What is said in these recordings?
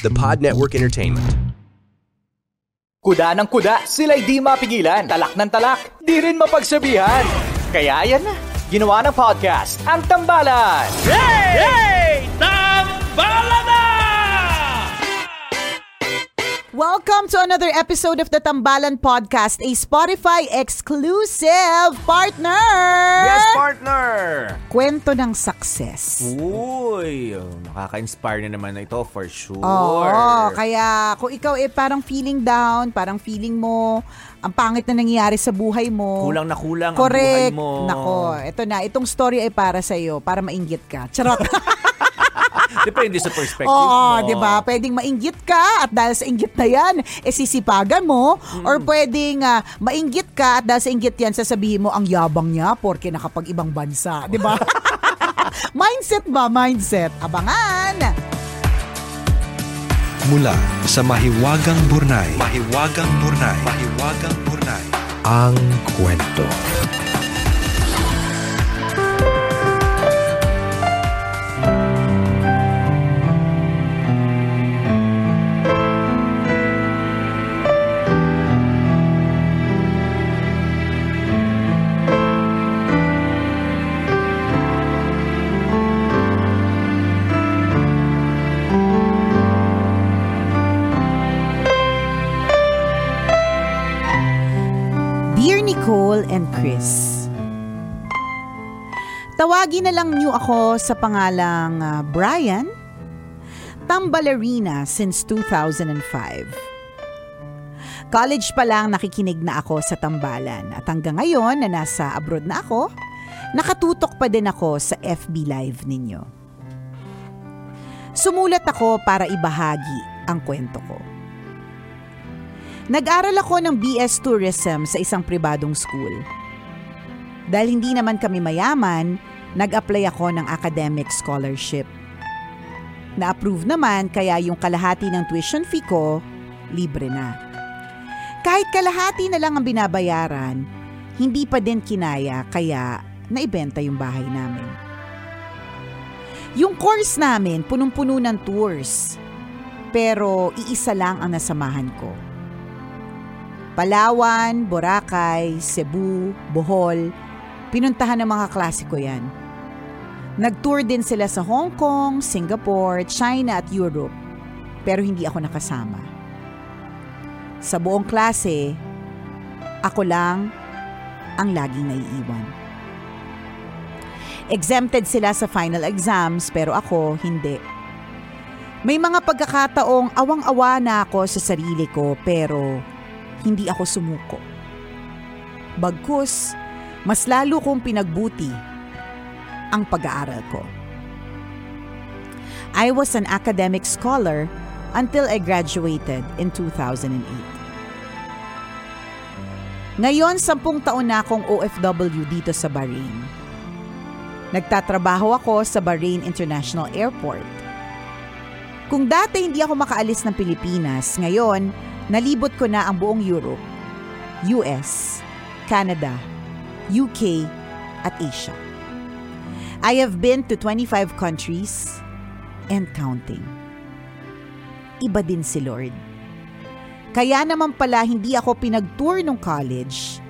The Pod Network Entertainment. Kuda ng kuda, sila'y di mapigilan. Talak ng talak, di rin mapagsabihan. Kaya yan na, ginawa ng podcast, ang Tambalan. Hey! Tambalan na! Welcome to another episode of the Tambalan Podcast, a Spotify exclusive partner. Yes, partner! Kwento ng success. Uy, nakaka-inspire na naman na ito for sure. Oo, kaya kung ikaw eh parang feeling down, parang feeling mo ang pangit na nangyayari sa buhay mo. Kulang na kulang Correct. ang buhay mo. Nako, ito na. Itong story ay para sa iyo, para mainggit ka. Charot. Depende sa perspective Oo, mo. di ba? Pwedeng mainggit ka at dahil sa inggit na yan, eh sisipagan mo. Mm. Or pwedeng ah, mainggit ka at dahil sa inggit yan, sasabihin mo ang yabang niya porke nakapag ibang bansa. Di ba? mindset ba? Mindset. Abangan! Mula sa Mahiwagang Burnay. Mahiwagang Burnay. Mahiwagang Burnay. Ang kwento. Nicole and Chris, Tawagin na lang niyo ako sa pangalang ah, Brian, tambalerina since 2005. College pa lang nakikinig na ako sa tambalan at hanggang ngayon na nasa abroad na ako, nakatutok pa din ako sa FB Live ninyo. Sumulat ako para ibahagi ang kwento ko. Nag-aral ako ng BS Tourism sa isang pribadong school. Dahil hindi naman kami mayaman, nag-apply ako ng academic scholarship. Na-approve naman kaya yung kalahati ng tuition fee ko, libre na. Kahit kalahati na lang ang binabayaran, hindi pa din kinaya kaya naibenta yung bahay namin. Yung course namin, punong-puno ng tours. Pero iisa lang ang nasamahan ko. Palawan, Boracay, Cebu, Bohol, pinuntahan ng mga klasiko yan. Nag-tour din sila sa Hong Kong, Singapore, China at Europe. Pero hindi ako nakasama. Sa buong klase, ako lang ang laging naiiwan. Exempted sila sa final exams pero ako hindi. May mga pagkakataong awang-awa na ako sa sarili ko pero hindi ako sumuko. Bagkus, mas lalo kong pinagbuti ang pag-aaral ko. I was an academic scholar until I graduated in 2008. Ngayon, sampung taon na akong OFW dito sa Bahrain. Nagtatrabaho ako sa Bahrain International Airport. Kung dati hindi ako makaalis ng Pilipinas, ngayon, nalibot ko na ang buong Europe, US, Canada, UK, at Asia. I have been to 25 countries and counting. Iba din si Lord. Kaya naman pala hindi ako pinag-tour nung college.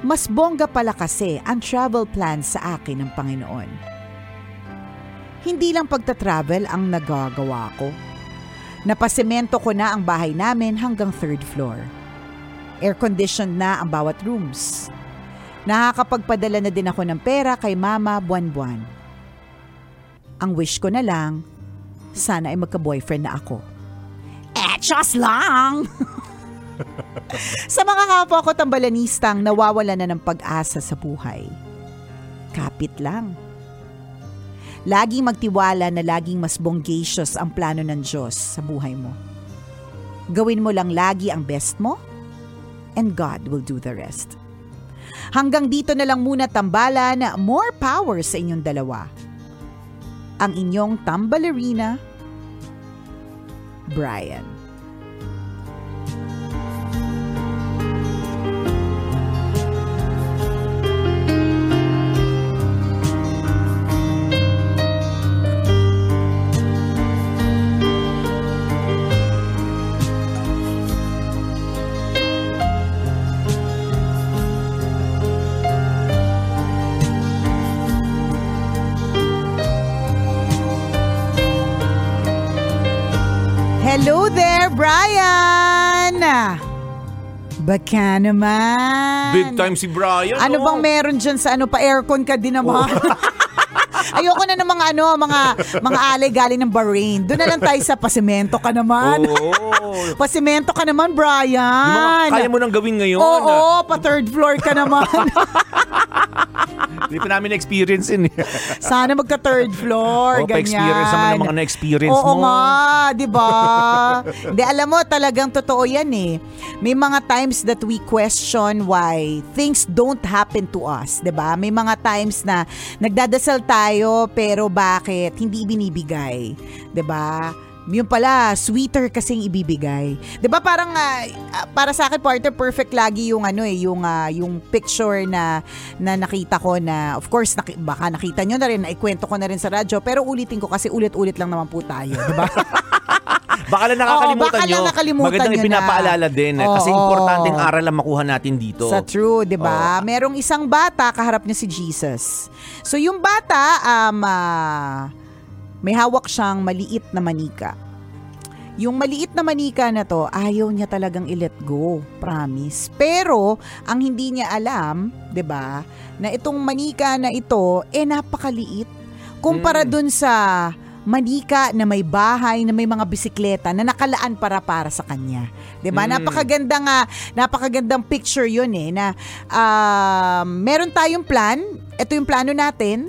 Mas bongga pala kasi ang travel plan sa akin ng Panginoon. Hindi lang pagta-travel ang nagagawa ko. Napasemento ko na ang bahay namin hanggang third floor. Air-conditioned na ang bawat rooms. Nakakapagpadala na din ako ng pera kay mama buwan-buwan. Ang wish ko na lang, sana ay magka-boyfriend na ako. Eh, just lang! sa mga kapwa ko tambalanistang nawawala na ng pag-asa sa buhay. Kapit lang. Laging magtiwala na laging mas bongacious ang plano ng Diyos sa buhay mo. Gawin mo lang lagi ang best mo and God will do the rest. Hanggang dito na lang muna tambalan, more power sa inyong dalawa. Ang inyong tambalerina, Brian. Hello there, Brian! Baka naman. Big time si Brian. Ano oh. bang meron dyan sa ano pa aircon ka din naman? Ayoko na ng mga ano, mga mga alay galing ng Bahrain. Doon na lang tayo sa pasimento ka naman. Oo. pasimento ka naman, Brian. Yung mga kaya mo nang gawin ngayon. Oo, pa third floor ka naman. Hindi pa namin experience yun. eh. Sana magka third floor, Oo, ganyan. pa-experience naman ng mga na-experience Oo mo. nga, di ba? Hindi, alam mo, talagang totoo yan eh. May mga times that we question why things don't happen to us, di ba? May mga times na nagdadasal tayo pero bakit hindi binibigay, di ba? Yun pala, sweeter kasing ibibigay. 'Di ba parang ah, para sa akin partner perfect lagi yung ano eh, yung ah, yung picture na na nakita ko na of course naki, baka nakita nyo na rin, naikwento ko na rin sa radyo, pero ulitin ko kasi ulit-ulit lang naman po tayo, 'di ba? Baka lang nakakalimutan Oo, baka lang nyo. nakalimutan Magandang nyo na. ipinapaalala din. eh, kasi Oo. importanteng aral ang makuha natin dito. Sa true, 'di ba? Merong isang bata kaharap niya si Jesus. So yung bata um ah, may hawak siyang maliit na manika. Yung maliit na manika na to, ayaw niya talagang i-let go, promise. Pero ang hindi niya alam, 'di ba, na itong manika na ito eh napakaliit kumpara dun sa manika na may bahay, na may mga bisikleta na nakalaan para para sa kanya. 'Di ba? Mm. Napakaganda nga, napakagandang picture 'yun eh na um, meron tayong plan. Ito yung plano natin.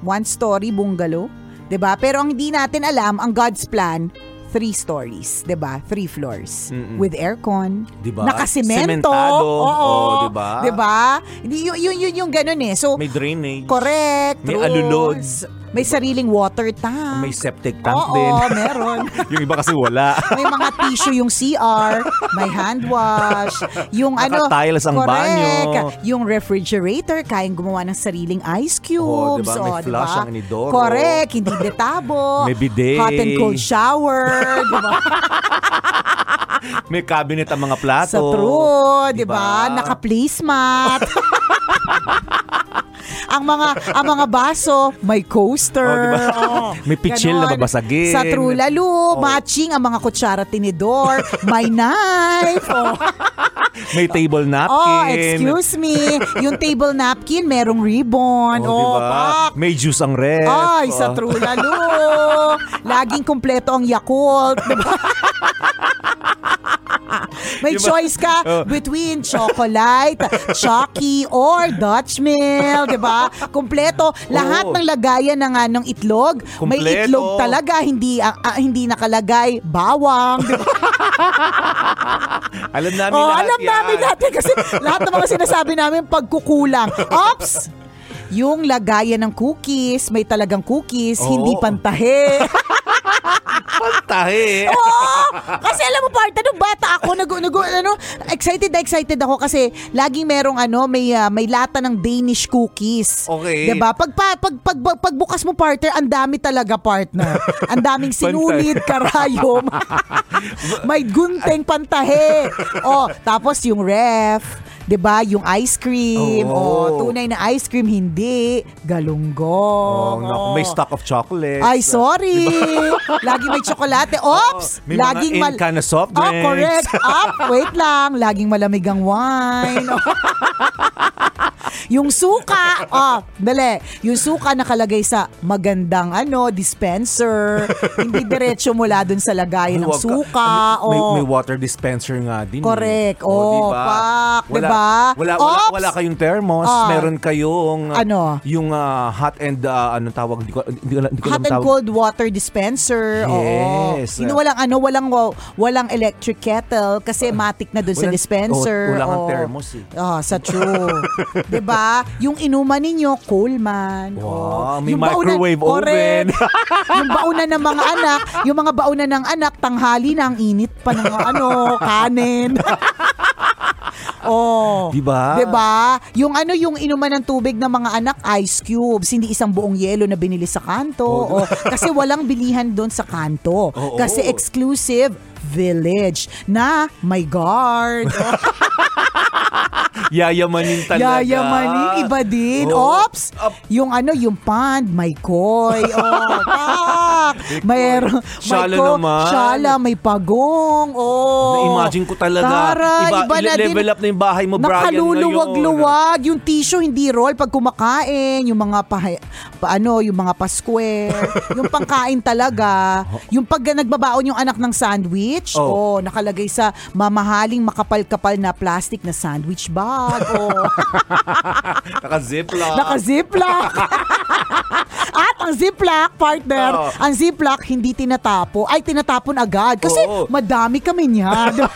One story bungalow, 'di ba? Pero ang hindi natin alam ang God's plan three stories, 'di ba? Three floors Mm-mm. with aircon, Diba? nakasemento, Sementado. oo, diba? 'di ba? Hindi yun yun yun yung ganun eh. So May drainage. correct, May alulod. May sariling water tank. May septic tank Oo, din. meron. yung iba kasi wala. May mga tissue yung CR, may hand wash, yung ano, Naka-tiles ang correct, banyo. yung refrigerator, kayang gumawa ng sariling ice Oo, cubes. diba? May oh, flush diba? ang inidoro. Correct, hindi detabo. May bidet. Hot and cold shower, diba? May cabinet ang mga plato. Sa true, di Diba? ba? Naka-placemat. Ang mga ang mga baso, may coaster. Oh, diba? Oh, May pitchil na babasagin. Sa true, lalo, Oh. matching ang mga kutsara tinidor, may knife. Oh. May table napkin. Oh, excuse me. Yung table napkin, merong ribbon. Oh, Oh, diba? pak. May juice ang ref. Ay, sa Oh. true lalo. Laging kumpleto ang Yakult. Diba? May Diba? choice ka Oh. between chocolate, Chucky, or Dutch Mill, 'di ba? Kumpleto lahat Oo. ng lagayan ng anong itlog. May Kumpleto. itlog talaga, hindi ah, ah, hindi nakalagay bawang, 'di ba? Alam namin Oh, lahat alam yan. namin natin kasi lahat ng mga sinasabi namin pagkukulang. Ops! yung lagayan ng cookies, may talagang cookies, Oo. hindi pantahe. Tahi. Oo! Kasi alam mo, part, nung bata ako, nag, nag, ano, excited na excited ako kasi laging merong ano, may, ah, may lata ng Danish cookies. Okay. 'Di ba? Pag, pa- pag, pag, pag, pagbukas mo, partner, ang dami talaga, partner. Ang daming sinulid, karayom. may gunting pantahe. Oh, tapos yung ref. 'Di ba? Yung ice cream. Oo. Oh, tunay na ice cream hindi galunggong. Oh, naku, may stock of chocolate. Ay, sorry. Lagi may tsokolate. Ops! may laging mga in can na soft Oh, drinks. correct. Up, wait lang. Laging malamig ang wine. yung suka, oh, dali. Yung suka nakalagay sa magandang ano, dispenser. Hindi diretso mula dun sa lagayan ng Huwag ka- suka. May, oh. may water dispenser nga din. eh. Correct. Oh, Oh, diba? pak, Wala, diba? Wala, wala, Ops! wala kayong thermos. Ah. Meron kayong uh, Ano? yung uh, hot and uh, anong tawag? Hindi ko, hindi ko, hindi ko Hot and tawag. cold water dispenser. Yes. Oo. Yung walang ano, walang walang electric kettle kasi matic na dun sa Walang- dispenser. oh, wala kang Oo. thermos eh. Ah, sa true. 'Di ba? Yung inuman ninyo, Coleman. Wow, Oo. may Yung baunan- microwave Correct. oven. yung baunan ng mga anak, yung mga baunan ng anak, tanghali na ang init pa ng ano, kanin. Oh. Diba? 'Di ba? Yung ano yung inuman ng tubig ng mga anak ice cubes, hindi isang buong yelo na binili sa kanto. Oo. Oh, kasi walang bilihan doon sa kanto. Oo. Kasi exclusive village na may guard. Yayamanin talaga. Yayamanin, iba din. Oo. Ops! Yung ano, yung pond, may koy. Oh, pak! Mayroon. Shala may ko- naman. Shala, may pagong. Oh. Na-imagine ko talaga. Tara, iba, iba na din. level up na yung bahay mo, Brian. Nakaluluwag-luwag. Yung tissue hindi roll pag kumakain. Yung mga pa, pa- ano, yung mga pa-square. yung pangkain talaga. Yung pag nagbabaon yung anak ng sandwich, oh. Oh. nakalagay sa mamahaling makapal-kapal na plastic na sandwich bag. Oh. Naka-ziplock. Naka-ziplock. At ang ziplock, partner, Oo. ang ziplock hindi tinatapo. Ay, tinatapon agad. Kasi Oo. madami kami niya. Di ba?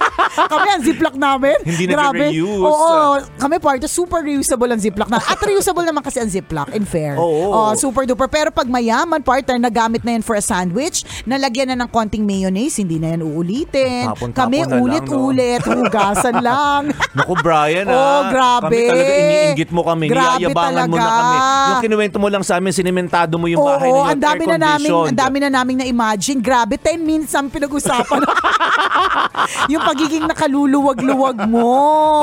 kami ang ziplock namin. Hindi Grabe. nagre-reuse. Oo. Kami, partner, super reusable ang ziplock na. At reusable naman kasi ang ziplock, in fair. Oo. Oh, super duper. Pero pag mayaman, partner, nagamit na yan for a sandwich, nalagyan na ng konting mayonnaise, hindi na yan uulitin. Tapon-tapon kami na lang, no? ulit-ulit, hugasan lang. Naku, Brian, Oh, ah. Grabe. Kami talaga iniinggit mo kami. Grabe Niyayabangan mo na kami. Yung kinuwento mo lang sa amin, sinimentado mo yung bahay Oo, na ang dami na namin, ang dami na namin na imagine. Grabe, 10 minutes ang pinag-usapan. yung pagiging nakaluluwag-luwag mo.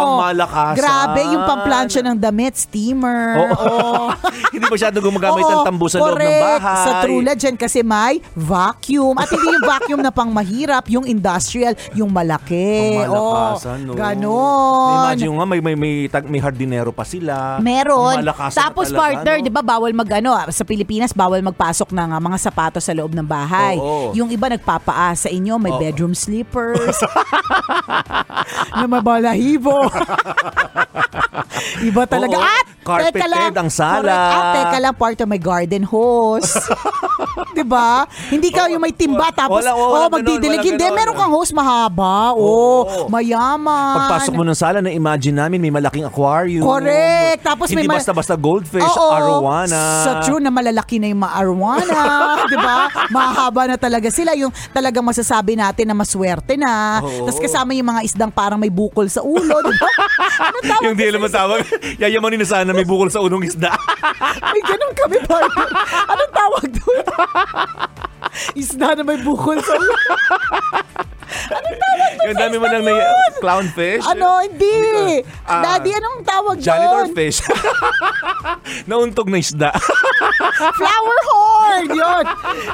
Pangmalakasan. Grabe, yung pamplansya ng damit, steamer. Oo. Hindi masyado gumagamit ng Oo, tambo sa loob ng correct. bahay. Sa Trula dyan kasi may vacuum. At hindi yung vacuum na pang mahirap, yung industrial, yung malaki. Pangmalakasan, Oo, no? Ganon. Imagine nga, may, may, may, tag, may hardinero pa sila. Meron. Tapos talaga, partner, no? 'di ba bawal mag ano, ah, sa Pilipinas bawal magpasok ng ah, mga sapatos sa loob ng bahay. Oo. Yung iba nagpapaa sa inyo, may Oo. bedroom slippers. na mabalahibo. iba talaga. Oo. At Carpeted teka lang, ang sala. Correct. At teka lang, partner, may garden hose. 'Di ba? Hindi ka yung may timba tapos Wala, oh, wala ganon, magdidilig. Hindi, meron kang hose mahaba. Oh, mayaman. Pagpasok mo ng sala, na-imagine namin may malaking aquarium. Correct. Tapos Hindi may ma- basta-basta goldfish, Oo. arowana. Sa true na malalaki na yung ma-arowana, 'di ba? Mahaba na talaga sila yung talagang masasabi natin na maswerte na. Oo. Tapos kasama yung mga isdang parang may bukol sa ulo, 'di ba? Ano tawag yung di alam ang tawag, yayamanin na sana may bukol sa unong isda. May ganun kami partner. Anong tawag doon? Isda na may bukol sa ulo. Anong tawag doon yung sa dami mo nang na- yun? clownfish. Ano, hindi. Ah, Daddy, anong tawag Janitor doon? fish. Nauntog na isda. Flower horn! Yun.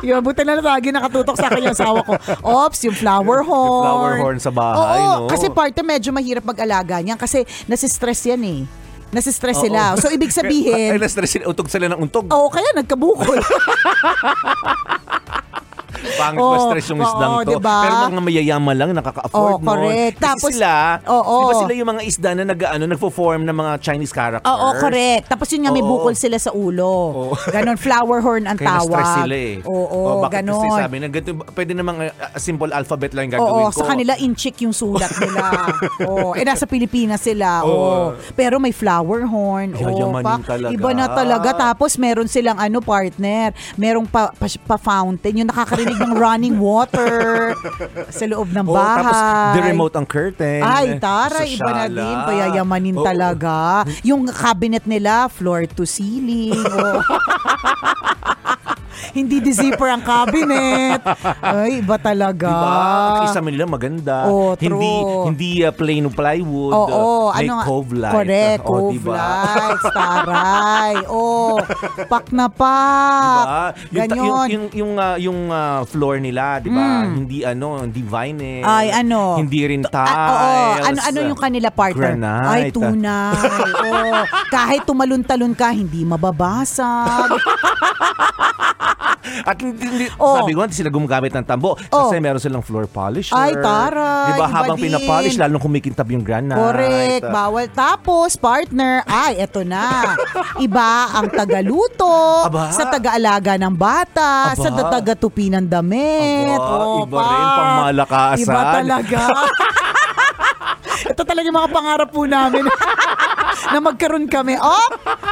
Yun, buti na lang lagi nakatutok sa akin yung asawa ko. Ops, yung flower horn. flower horn sa bahay, Oo, no? kasi parte medyo mahirap mag-alaga niyan kasi nasistress yan eh. Nasistress Oo. sila. So, ibig Ay, sabihin, na-stress sila. Untog sila ng untog. Oo, kaya nagkabukol. Pangit pa stress yung isdang oo, to. diba? Pero mga mayayaman lang nakaka-afford Oo, correct. nun. Kasi Tapos- sila, Oo. di ba sila yung mga isda na nag, ano, nagfo-form ng mga Chinese characters? Oo, correct. Tapos yun nga, may Oo. bukol sila sa ulo. Ganon, flower horn ang Kaya tawag. na-stress sila eh. Oo, O, bakit ganon. kasi sabi na ganito, pwede namang uh, simple alphabet lang yung gagawin Oo, ko. sa kanila inchik yung sulat nila. Oo, eh nasa Pilipinas sila. Oo. Oo. Pero may flower horn. Yayamanin pa, talaga. Iba na talaga. Tapos meron silang ano partner, merong pa, pa, pa fountain, yung nakakarinig ng running water sa loob ng bahay. tapos the remote ang curtain. Ay, tara, Sa iba na din. Payayamanin Oo. talaga. Yung cabinet nila, floor to ceiling. Oo. Hindi di zipper ang cabinet. Ay, iba talaga. Diba? Kisame nila maganda. Oo, true. Hindi hindi uh, plain plywood. Oo, uh, may ano cove light. Correct, Oo, cove diba? lights, taray. Oh, pak na pak. Diba? Yung, ta- yung, yung, yung, uh, yung uh, floor nila, di ba? Mm. Hindi ano, hindi vinyl. Ay, ano? Hindi rin tiles. Ah, oo, ano ano yung kanila partner? Granite. Ay, tunay. oh, kahit tumalon-talon ka, hindi mababasag. At hindi, hindi- Oh. sabi ko, hindi sila gumagamit ng tambo. Oh. Kasi meron silang floor polisher. Ay, taray, Di ba? iba Habang din. pinapolish, lalong kumikintab yung granite. Correct, bawal. Tapos, partner, ay, eto na. Iba ang tagaluto, Aba. sa tagaalaga ng bata, Aba. sa tagatupi ng damit. Aba, Oh, iba rin, pa. pangmalakasan. Iba talaga. Ito talaga yung mga pangarap po namin. na magkaroon kami. Oh,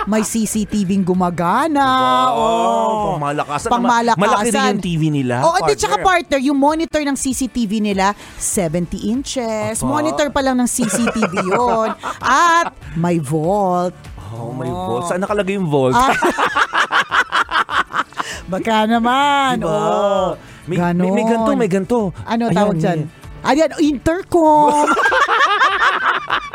may CCTV gumagana. Oh, pangmalakasan. Pangmalakasan. Malaki rin yung TV nila. Oo, di tsaka partner. yung monitor ng CCTV nila, 70 inches. Apa. Monitor pa lang ng CCTV yon At may vault. Oh, may vault. Saan nakalagay yung vault? Ah, Baka naman. Diba? Oo. May, may, may ganto, may ganto. Ano Ayan, tawag dyan? Ayan, intercom.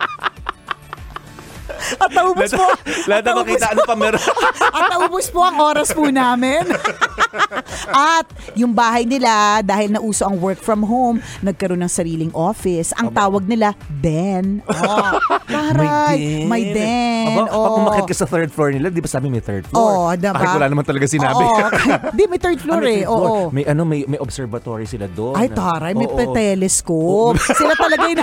At naubos po. Lahat na makita, ano pa meron? At naubos po ang oras po namin. At yung bahay nila, dahil nauso ang work from home, nagkaroon ng sariling office. Ang tawag nila, den. Oh, taray, may den. Aba, oh. Umakit ka sa third floor nila, di ba sabi may third floor? Oo, diba? Bakit wala naman talaga sinabi? Oo. Di, may third floor Ah, may eh. Oo. May ano, may, may observatory sila doon. Ay, taray, may pa telescope. Sila talaga yung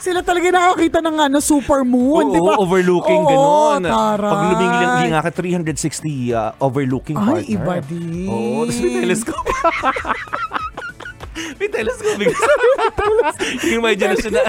Sila talaga yung nakakita ng ano, super moon, Oo, di ba? overlooking, Oo, ganon. taray. Pag lumingin ka 360 uh, overlooking Ay, partner. iba din. Oo, tapos may telescope. may telescope. yung imagination na,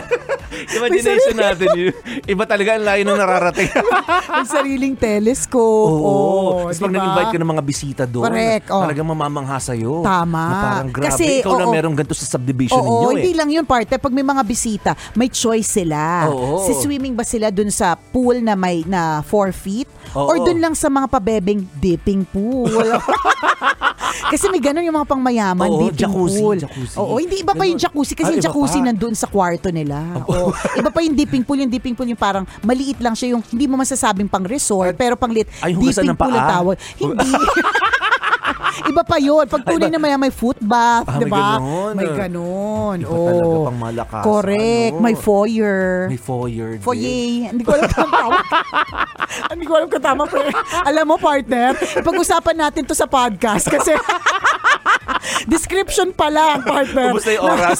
imagination natin yun. Iba talaga ang layo ng nararating. May sariling telescope. Oo. Oo, Tapos pag nag-invite ka ng mga bisita doon, Correct, oh. talagang mamamangha sa'yo. Tama. Na parang grabe, Kasi, ikaw lang oo. meron ganito sa subdivision Oo, ninyo eh. hindi lang yun, parte. Pag may mga bisita, may choice sila. Oo. Si swimming ba sila dun sa pool na may na 4 feet? Oo. Or dun lang sa mga pabebeng dipping pool? Kasi may ganun yung mga pangmayaman, Oo, dipping jacuzzi, pool. jacuzzi. Oo, hindi iba pa yung Ganun. jacuzzi kasi Ah, yung jacuzzi pa. nandun sa kwarto nila. Oo. Iba pa yung dipping pool. Yung dipping pool yung parang maliit lang siya yung hindi mo masasabing pang resort pero pang lit. Ay, dipping ng pool ang tawag. Hindi. Iba pa yun. Pag tunay na maya may foot bath, Ah, di may ba? ganon. May ganon. Iba Oo. talaga pang malakas. Correct. Ano? May foyer. May foyer. Foyer. Hindi ko alam kung tama. Hindi ko alam kung tama. Pero, alam mo, partner, pag-usapan natin to sa podcast kasi description pa lang, partner. Ubus na yung oras.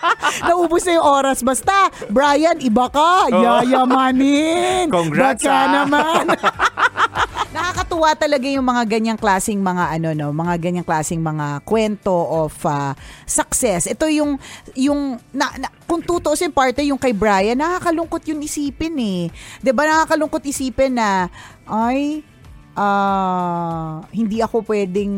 Naubos na yung oras. Basta, Brian, iba ka. Yayamanin. Congrats, Baka ah. naman. Nakakatuwa talaga yung mga ganyang klasing mga ano no, mga ganyang klasing mga kwento of ah, success. Ito yung yung na, na, kung tutuusin parte yung kay Brian, nakakalungkot yung isipin eh. 'Di ba nakakalungkot isipin na ay ah, hindi ako pwedeng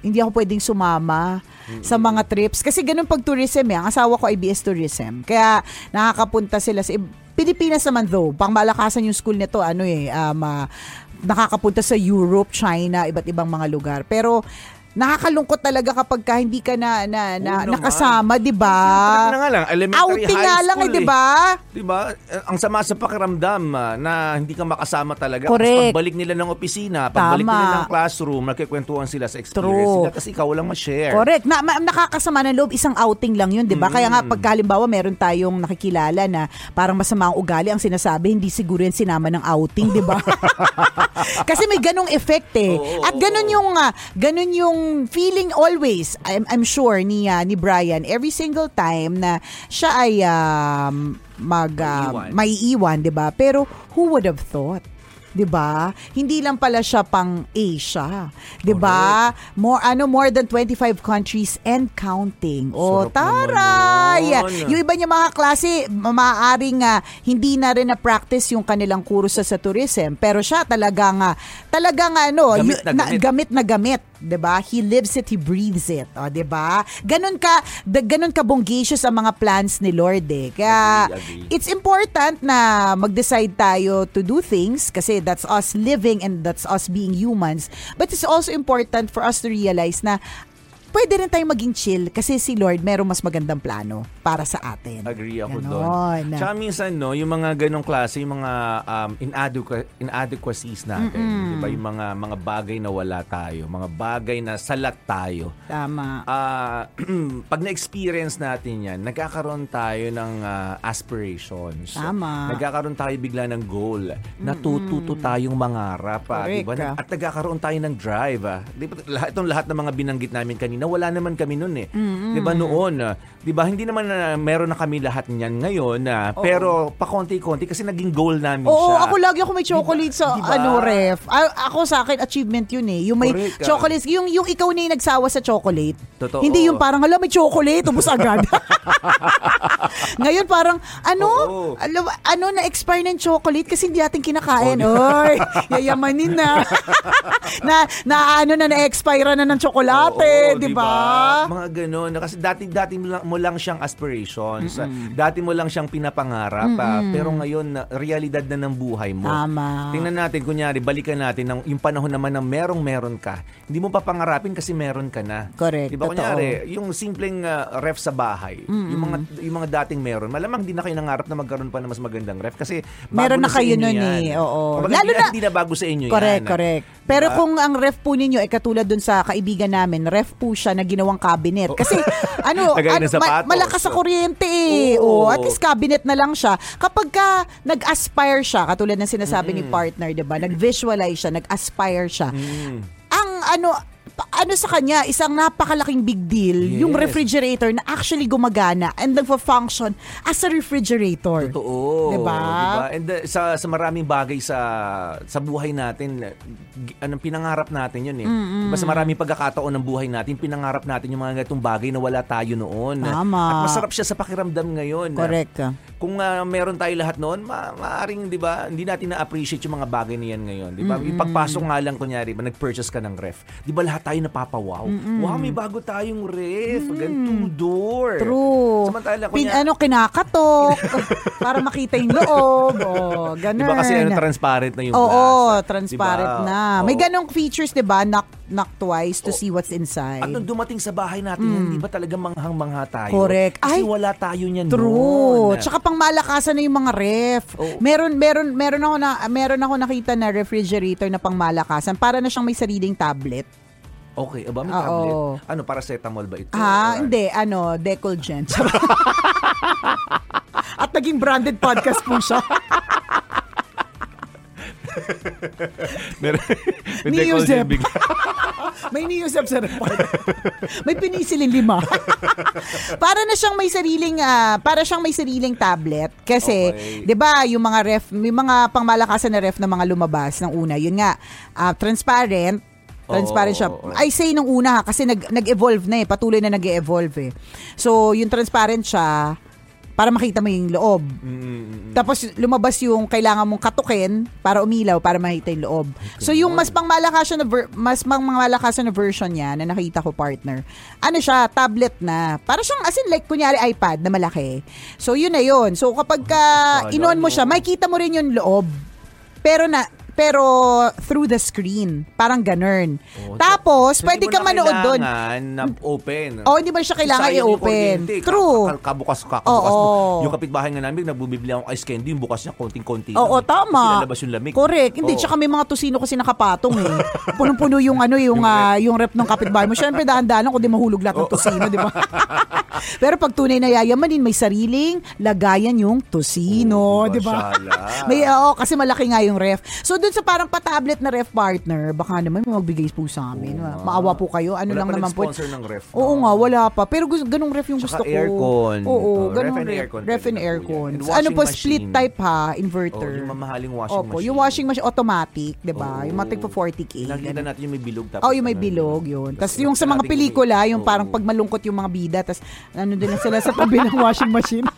hindi ako pwedeng sumama sa mga trips kasi ganun pag tourism eh. Ang asawa ko IBS tourism. Kaya nakakapunta sila sa Pilipinas naman though, pangmalakasan yung school nito ano eh um, ah, nakakapunta sa Europe, China, iba't ibang mga lugar. Pero nakakalungkot talaga kapag ka hindi ka na, na, na naman. nakasama, 'di ba? Siyempre na nga lang, elementary Outing high nga lang eh, 'di ba? Di ba? Eh, Ang sama sa pakiramdam ah, na hindi ka makasama talaga. Correct. Tapos pagbalik nila ng opisina, pagbalik Tama. nila ng classroom, nagkikwentuhan sila sa experience True. nila kasi ikaw walang ma-share. Correct. Na, ma- nakakasama ng loob, isang outing lang yun, di ba? Kaya nga, Mm. pag halimbawa meron tayong nakikilala na parang masama ang ugali, ang sinasabi, hindi siguro yan sinama ng outing, di ba? Kasi may ganong effect eh. Oo, At oo, ganon yung, ah, ganon yung ang feeling always, I'm, I'm sure ni, ah, ni Brian, every single time na siya ay um, mag, uh, may iwan, di ba? Pero who would have thought? 'di ba? Hindi lang pala siya pang Asia, 'di ba? More ano more than 25 countries and counting. Oh, Sarap taray. Yung iba niya mga klase, maaaring ah, hindi na rin na practice yung kanilang kurso sa tourism, pero siya talagang ah, talagang ano, Gamit na gamit. gamit na gamit, 'di ba? He lives it, he breathes it, oh, 'di ba? Ganun ka ganun ka bongacious ang mga plans ni Lord eh. Kaya Agree, agree. it's important na mag-decide tayo to do things kasi that's us living and that's us being humans. But it's also important for us to realize na pwede rin tayong maging chill kasi si Lord merong mas magandang plano para sa atin. Agree ako doon. Tsaka minsan, no, yung mga ganong klase, yung mga um, inadequa- inadequacies natin, di ba? Yung mga, mga bagay na wala tayo, mga bagay na salat tayo. Tama. Ah, pag na-experience natin yan, nagkakaroon tayo ng ah, aspirations. Tama. Nagkakaroon tayo bigla ng goal. Natututo tayong mangarap. ah, di ba? Correct. At nagkakaroon tayo ng drive. ah. Di ba? Lahat, itong lahat ng mga binanggit namin kanina, wala naman kami noon eh. Di ba noon? ah, Di ba? Hindi naman na meron na kami lahat niyan ngayon. ah, pero pakonti-konti kasi naging goal namin Oo, siya. ako lagi ako may chocolate sa Diba? ano ref. A- ako sa akin achievement yun eh. Yung may Correct, chocolates, yung yung ikaw na yung nagsawa sa chocolate. Totoo. Hindi yung parang hala may chocolate, ubos agad. Ngayon parang ano? Oo. Ano, ano na expire ng chocolate kasi hindi natin kinakain. Oy, yayamanin na. na na ano na na-expire na ng tsokolate, di ba? Mga ganun. Kasi dati, dati mo lang, siyang aspirations. Dati mo lang siyang pinapangarap. ah. pero ngayon, na, realidad na ng buhay mo. Tama. Tingnan natin, kunyari, balikan natin ng, yung panahon naman na merong meron ka. Hindi mo papangarapin kasi meron ka na. Correct, Di ba, totoo. kunyari, yung simpleng ah, ref sa bahay, yung mga yung mga dating meron, malamang hindi na kayo nangarap na magkaroon pa ng mas magandang ref kasi bago Meron na sa kayo inyo nun yan. eh, oo. Kumbaga, Lalo hindi, na- hindi na bago sa inyo Correct, yan. correct. Pero Diba? kung ang ref po ninyo ay katulad dun sa kaibigan namin, ref po siya na ginawang cabinet. Kasi ano, ano ma- malakas sa kuryente eh. Oo. Oo, at least cabinet na lang siya. Kapag ka nag-aspire siya, katulad ng sinasabi ni partner, 'di ba? Nag-visualize siya, nag-aspire siya. Ang ano ano sa kanya, isang napakalaking big deal, yung Yes. refrigerator na actually gumagana and nagfa-function as a refrigerator. Totoo. Diba? Diba? And uh, sa sa maraming bagay sa sa buhay natin, anong pinangarap natin 'yun eh. Diba, sa maraming pagkakataon ng buhay natin, pinangarap natin yung mga ganitong bagay na wala tayo noon. Tama. At masarap siya sa pakiramdam ngayon. Correct. Kung uh, meron tayo lahat noon, ma- maaring 'di ba, hindi natin na-appreciate yung mga bagay na yan ngayon, 'di ba? Yung pagpasok nga lang kunyari, ba, nag-purchase ka ng ref. 'Di ba lahat tayo napapawaw? Wow, may bago tayong ref, mm two door. True. Samantala, Pin, kunya- ano, kinakatok para makita yung loob. Oh, ganun. Di ba kasi ano, transparent na yung Oo, glass? transparent Diba? na. Oo. May ganong features, di ba? Knock, knock twice to see what's inside. At nung dumating sa bahay natin yan, di ba talaga manghang-mangha tayo? Mm. Correct. Kasi Ay, wala tayo niyan True. noon. Tsaka pang malakasan na yung mga ref. Oo. Meron meron meron ako na meron ako nakita na refrigerator na pang malakasan para na siyang may sariling tablet. Okay, aba may Oo. tablet. Ano, paracetamol ba ito? Ah, Or- hindi ano, Decolgen. At naging branded podcast po siya. May Ni Decolgen Yusef. bigla. may niusap sa report. may pinisilin lima. para na siyang may sariling ah, para siyang may sariling tablet kasi Okay. 'di ba yung mga ref may mga pangmalakasan na ref na mga lumabas ng una yun nga ah, transparent Transparent Oo, siya. oo. I say nung una kasi nag, nag-evolve na eh. Patuloy na nag-evolve eh. So, yung transparent siya, para makita mo yung loob. Mm, Tapos lumabas yung kailangan mong katukin para umilaw para makita yung loob. So yung mas pangmalakasan na ver- mas pangmalakasan na version niya na nakita ko partner. Ano siya, tablet na. Para siyang as in like kunyari iPad na malaki. So yun na yun. So kapag ka inon mo siya, makita mo rin yung loob. Pero na pero through the screen. Parang ganun. Oh, Tapos, so, pwede hindi ka mo na manood doon. kailangan na open. Oh, hindi mo siya kailangan i-open. True. Ka- ka- Kabukas ka, kabukas Oo. mo. Yung kapitbahay nga namin, nagbubibili akong ice candy, yung bukas niya konting-konti. Oo, lang. tama. Kasi lalabas yung lamig. Correct. Hindi, Oo. tsaka may mga tusino kasi nakapatong eh. Punong-puno yung ano, yung, ah, yung rep ng kapitbahay mo. Siyempre, dahan-dahan kung di mahulog lahat ng tusino, di ba? Pero pag tunay na yayamanin, may sariling lagayan yung tusino, Oo, di ba? may, oo, kasi malaki nga yung ref. So, dun sa parang pa-tablet na ref partner, baka naman may magbigay po sa amin. Oo. Maawa po kayo. Ano Wala lang naman po. nag-sponsor ng ref, no? Oo nga, wala pa. Pero gusto, ganung ref yung Tsaka gusto ko. aircon. Oo, Oh, ganung ref and ref. aircon, Ref pwede and na po aircon. yan. And Ano po, split machine. type ha, inverter. Oh, yung mamahaling washing Opo, machine. yung washing machine automatic, 'di ba? Oo. Yung matik po 40k. Nakita ganun. natin yung may bilog. Tapos Oh, yung may ano, bilog yun. Tapos yung sa mga natin yung pelikula, yung Oo. parang pag malungkot yung mga bida, tapos ano din lang sila sa tabi ng washing machine.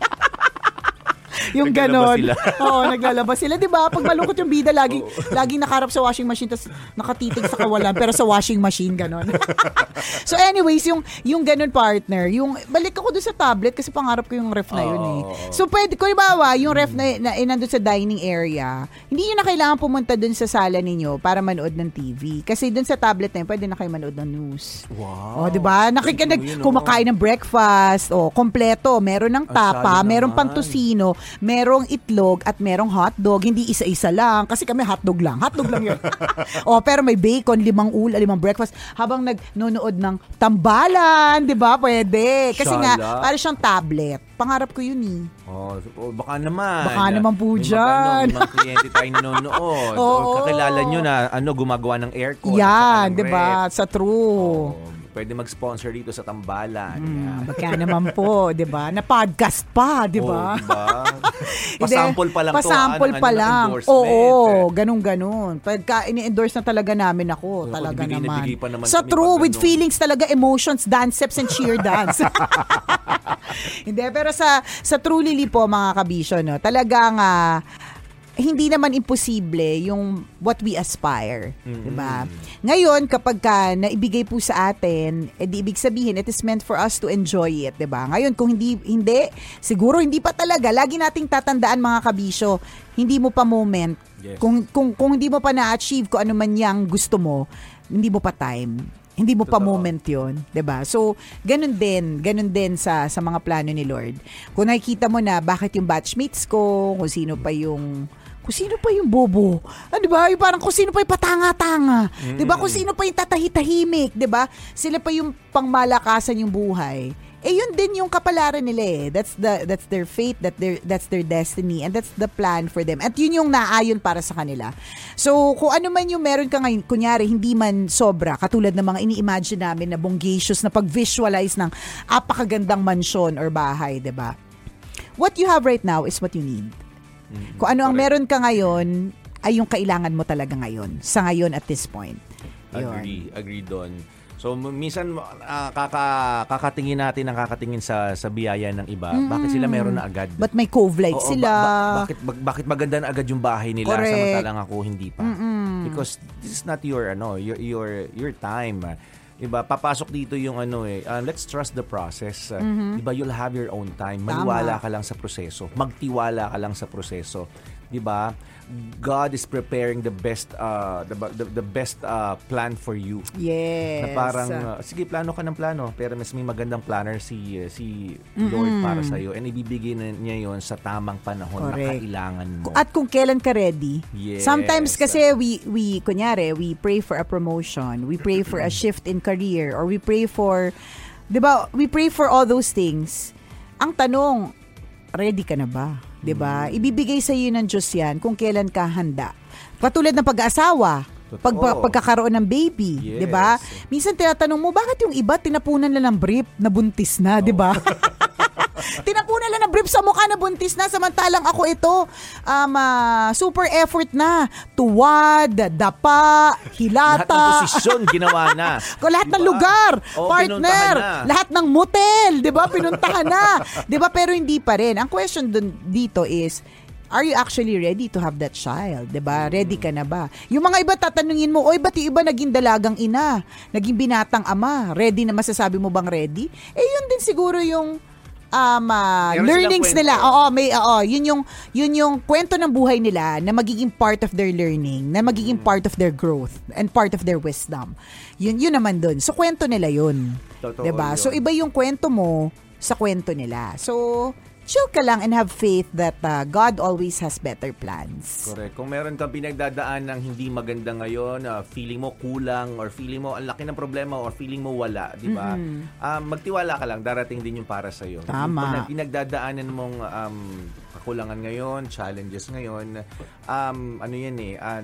yung ganon. Oo, naglalabas sila. Di ba? Pag malungkot yung bida, laging, laging nakarap sa washing machine, tapos nakatitig sa kawalan, pero sa washing machine, ganon. so anyways, yung, yung ganon partner, yung, balik ako dun sa tablet kasi pangarap ko yung ref na yun eh. So pwede, kung ibawa, yung ref na, na, na nandun sa dining area, hindi nyo na kailangan pumunta dun sa sala ninyo para manood ng TV. Kasi dun sa tablet na yun, pwede na kayo manood ng news. Wow. O, di ba? Nakikinig, oh. kumakain ng breakfast, o, kompleto, meron ng tapa, sali merong naman. Merong itlog, at merong hotdog. Hindi isa-isa lang. Kasi kami hotdog lang. Hotdog lang yun. o, pero may bacon, limang ula, limang breakfast. Habang nagnonood ng tambalan, di ba? Pwede. Kasi nga, Sala. para siyang tablet. Pangarap ko yun eh. Oh, oh, baka naman. Baka naman po May dyan. Mga, ano, may mga kliyente tayo nanonood. Oo. O kakilala nyo na ano, gumagawa ng aircon. Yan, di ba? Sa true. Oh, pwede mag-sponsor dito sa Tambalan. Yan. Baka naman po, 'di ba? Na podcast pa, 'di ba? Oh, diba? Pasample pa lang to. Pasample ah, ng- pa ano, ng lang. Oo, ganun ganun. Pagka ini-endorse na talaga namin ako, Oo, talaga bibigay na naman. pa naman Sa true with ganun. feelings talaga, emotions, dance steps and cheer dance. Hindi, pero sa sa True Lily po mga kabisyo, no, talagang ah, hindi naman imposible yung what we aspire, 'di ba? Ngayon kapag ka naibigay po sa atin, eh di ibig sabihin it is meant for us to enjoy it, 'di ba? Ngayon kung hindi hindi, siguro hindi pa talaga. Lagi nating tatandaan mga kabisyo, hindi mo pa moment. Yes. Kung kung kung hindi mo pa na-achieve kung ano man yang gusto mo, hindi mo pa time. Hindi mo pa Totoo. moment 'yon, 'di ba? So, ganun din, ganun din sa sa mga plano ni Lord. Kung nakikita mo na bakit yung batchmates ko, kung sino pa yung kung sino pa yung bobo. Ah, 'di ba? Yung parang kung sino pa yung patanga-tanga. 'Di ba? Kung sino pa yung tatahi-tahimik, 'di ba? Sila pa yung pangmalakasan yung buhay. Eh yun din yung kapalaran nila eh. That's the that's their fate, that their that's their destiny and that's the plan for them. At yun yung naayon para sa kanila. So kung ano man yung meron ka ngayon, kunyari hindi man sobra katulad ng mga ini-imagine namin na bongacious na pag-visualize ng apakagandang mansyon or bahay, 'di ba? What you have right now is what you need. Kung ano ang meron ka ngayon, ay yung kailangan mo talaga ngayon. Sa ngayon at this point. Yun. Agree, agree doon. So minsan ah, kaka, kakatingin natin ang kakatingin sa sa biyaya ng iba. Bakit sila meron na agad? But may cove light Oo, sila. ba- ba- bakit bak- bakit maganda na agad yung bahay nila Correct. samantalang ako hindi pa? Because this is not your ano, your your your time. Diba? Papasok dito yung ano eh, uh, let's trust the process. Uh, Diba? You'll have your own time. Maniwala ka lang sa proseso. Magtiwala ka lang sa proseso. Diba? God is preparing the best uh, the, the, the best uh, plan for you. Yes. Na parang, uh, sige, plano ka ng plano, pero mas may magandang planner si uh, si Lord para sa iyo and ibibigay na niya yon sa tamang panahon na Correct. kailangan mo. At kung kailan ka ready. Yes. Sometimes kasi we, we, kunyari, we pray for a promotion, we pray for a shift in career, or we pray for, di ba, we pray for all those things. Ang tanong, ready ka na ba? Di ba? Ibibigay sa iyo ng Diyos yan kung kailan ka handa. Katulad ng pag-aasawa, pag, Totoo. pagkakaroon ng baby, Yes. 'di ba? Minsan tinatanong mo, bakit yung iba tinapunan na ng brief na buntis na, 'di ba? Tinapunan lang ng brief sa mukha na buntis na samantalang ako ito um, ah, super effort na. Tuwad, dapa, lahat ng hilata. posisyon ginawa na. Ko lahat ng Diba? lugar, Oo, partner, na. lahat ng motel, 'di ba? Pinuntahan na. 'Di ba? Pero hindi pa rin. Ang question dun dito is Are you actually ready to have that child? 'Di ba? Ready ka na ba? Yung mga iba tatanungin mo, "Oy, ba't yung iba naging dalagang ina? Naging binatang ama? Ready na masasabi mo bang ready?" Eh yun din siguro yung um, Meron silang learnings nila. Oo, may oo, yun yung yun yung kwento ng buhay nila na magiging part of their learning, na magiging Mm. part of their growth and part of their wisdom. Yun yun naman dun. So kwento nila yun. Totoo 'Di ba? yun. So iba yung kwento mo sa kwento nila. So chill ka lang and have faith that uh, God always has better plans. Correct. Kung meron kang pinagdadaan ng hindi maganda ngayon, uh, feeling mo kulang or feeling mo ang laki ng problema or feeling mo wala, di ba? Um, magtiwala ka lang, darating din yung para sa iyo. Tama. Yung pinagdadaanan mong um, kakulangan ngayon, challenges ngayon, um, ano yan eh, uh,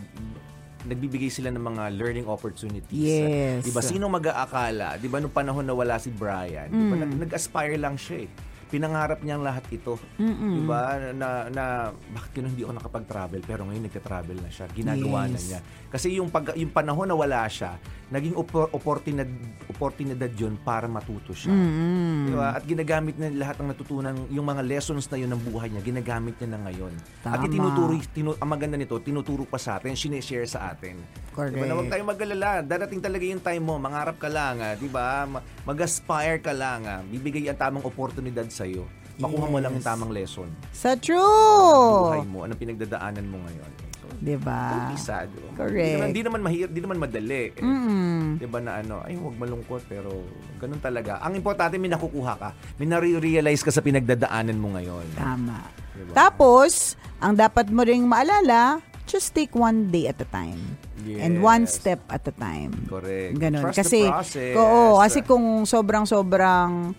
nagbibigay sila ng mga learning opportunities. Yes. 'Di ba? Sino mag-aakala? 'Di ba nung panahon na wala si Brian, 'di ba Mm. nag-aspire lang siya eh pinangarap niyang lahat ito. Mm-mm. Diba? Na, na, bakit yun hindi ako nakapag-travel pero ngayon nagka-travel na siya. Ginagawa na Yes. niya. Kasi yung, pag, yung panahon na wala siya, naging opor- oportunidad, oportunidad yun para matuto siya. Mm-mm. Diba? At ginagamit niya lahat ng natutunan, yung mga lessons na yun ng buhay niya, ginagamit niya na ngayon. At Tama. itinuturo, tinu, ang maganda nito, tinuturo pa sa atin, sineshare sa atin. Correct. Diba? Na huwag tayong mag-alala. Darating talaga yung time mo, mangarap ka lang, ah, di ba? Ma- Mag-aspire ka lang. Ah. Bibigay ang tamang oportunidad sa'yo. Makuha mo lang yung Yes. tamang lesson. Sa Buhay true. mo, anong pinagdadaanan mo ngayon. So, Diba? Don't be sad. Hindi Correct. naman, di naman mahirap, di naman madali. Eh. Mm. Di ba na ano, ay huwag malungkot pero ganun talaga. Ang importante, may nakukuha ka. May nare-realize ka sa pinagdadaanan mo ngayon. Tama. Diba? Tapos, ang dapat mo ring maalala, just take one day at a time. And one Yes. step at a time. Correct. Ganon. Trust kasi, the process. oo, kasi kung sobrang-sobrang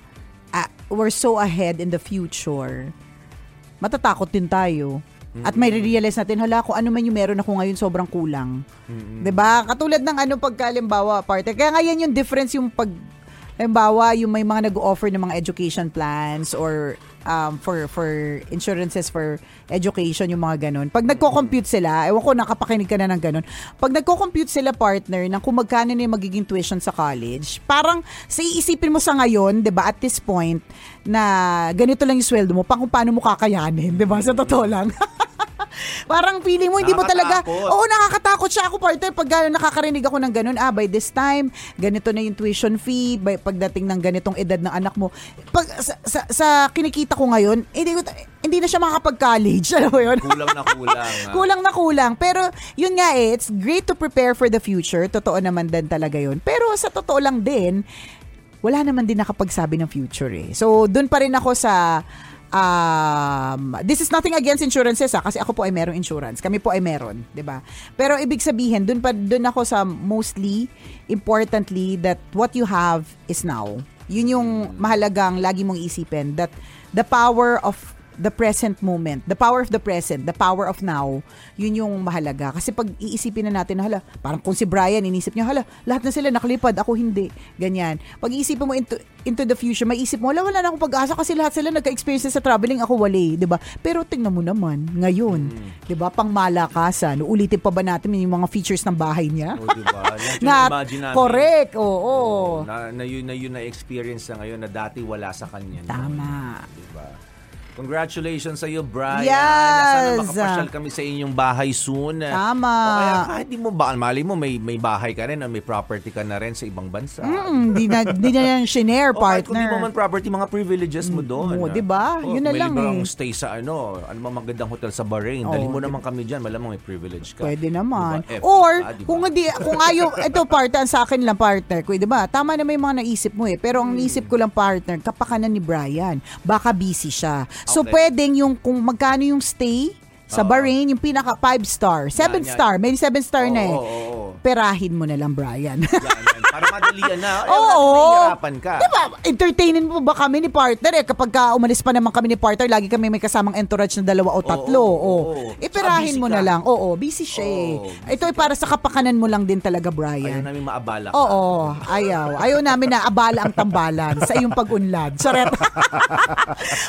we're so ahead in the future, matatakot din tayo. At may realize natin, hala, kung ano man yung meron ako ngayon, sobrang kulang. 'Di ba Katulad ng ano pagkalimbawa, partner. Kaya ngayon yung difference yung pag, halimbawa, yung may mga nag-offer ng mga education plans or um, for for insurances for education, yung mga ganun. Pag nagko-compute sila, ewan ko, nakapakinig ka na ng ganun. Pag nagko-compute sila, partner, ng kung magkano na yung magiging tuition sa college, parang sa iisipin mo sa ngayon, di ba, at this point, na ganito lang yung sweldo mo, pang kung paano mo kakayanin, di ba, sa totoo lang. Parang feeling mo, hindi mo talaga, oo, nakakatakot siya ako, partner, pag gano'n nakakarinig ako ng ganun, ah, by this time, ganito na yung tuition fee, by, pagdating ng ganitong edad ng anak mo. Pag, sa, sa, sa kinikita ko ngayon, hindi, ko, hindi na siya makakapag-college, alam mo yun? Kulang na kulang. ah. kulang na kulang. Pero, yun nga eh, it's great to prepare for the future. Totoo naman din talaga yun. Pero sa totoo lang din, wala naman din nakapagsabi ng future eh. So, dun pa rin ako sa um, this is nothing against insurances ha, kasi ako po ay merong insurance. Kami po ay meron, 'di ba? Pero ibig sabihin, dun pa dun ako sa mostly importantly that what you have is now. Yun yung mahalagang lagi mong isipin that the power of the present moment, the power of the present, the power of now, yun yung mahalaga. Kasi pag iisipin na natin, hala, parang kung si Brian, inisip niya, hala, lahat na sila nakalipad, ako hindi. Ganyan. Pag iisipin mo into, into the future, may isip mo, wala, wala na akong pag-asa kasi lahat sila nagka-experience sa traveling, ako wali, di ba? Pero tingnan mo naman, ngayon, di ba, pang malakasan, ulitin pa ba natin yung mga features ng bahay niya? O, diba? Na- namin. correct, oo. Oo, na, na yun na yun na experience na ngayon na dati wala sa kanya. Tama. Diba? Congratulations sa iyo, Brian. Yes. Sana makapasyal kami sa inyong bahay soon. Tama. O kaya kahit di mo ba, mali mo, may, may bahay ka rin, o may property ka na rin sa ibang bansa. Mm, di na, di na yan shinare, O kahit kung di mo partner. man property, mga privileges mo doon. Oo, di ba? O, Yun na lang eh. stay sa ano, ano mga magandang hotel sa Bahrain. Dali mo di naman kami dyan, malamang may privilege ka. Pwede naman. Diba? F Or, diba? kung hindi, kung ayaw, ito partner, sa akin lang partner ko, di ba? Tama na may mga naisip mo eh. Pero ang naisip ko lang partner, kapakanan ni Brian. Baka busy siya. So, Okay. pwedeng yung, kung magkano yung stay sa. Bahrain, yung pinaka 5 star, 7 Yan, yan. star, may 7 star na Oo, eh. oo, oo. Perahin mo na lang, Brian. Yan, yan. Para madalian na. Ay, Oo. Nahihirapan ka. Di ba? Entertainin mo ba kami ni partner eh? Kapag ka umalis pa naman kami ni partner, lagi kami may kasamang entourage na dalawa o tatlo. Oo, Oo, oo. Ipirahin Tsaka mo busy na ka. lang. Oo, busy siya eh. Oo, Ito ay para sa kapakanan mo lang din talaga, Ayaw Brian. namin maabala ka. Oo, ayaw. Ayaw namin na abala ang tambalan sa iyong pag-unlad. Charet.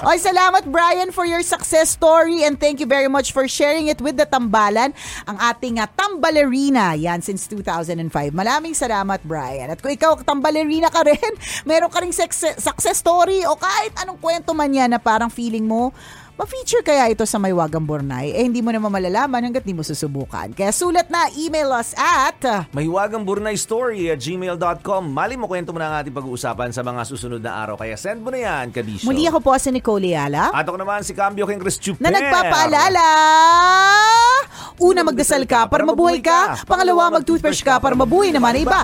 Oy, salamat Brian for your success story and thank you very much for sharing it with the tambalan. Ang ating uh, tambalerina, yan since 2005. Maraming salamat Brian. At kung ikaw tambalerina ka rin, meron ka success, success story o kahit anong kwento man yan na parang feeling mo, ma-feature kaya ito sa Maywagang Bornay? Eh, hindi mo naman malalaman hanggat di mo susubukan. Kaya sulat na, email us at... uh, Mahiwagang Burnay Story at gmail.com. Mali mo kwento mo na ang ating pag-uusapan sa mga susunod na araw. Kaya send mo na yan, Kabisyo. Muli ako po si Nicole Yala. At ako naman si Cambio King Chris Chuper. na nagpapaalala. Una, magdasal ka para mabuhay ka. Pangalawa, mag-toothbrush ka para mabuhay naman iba.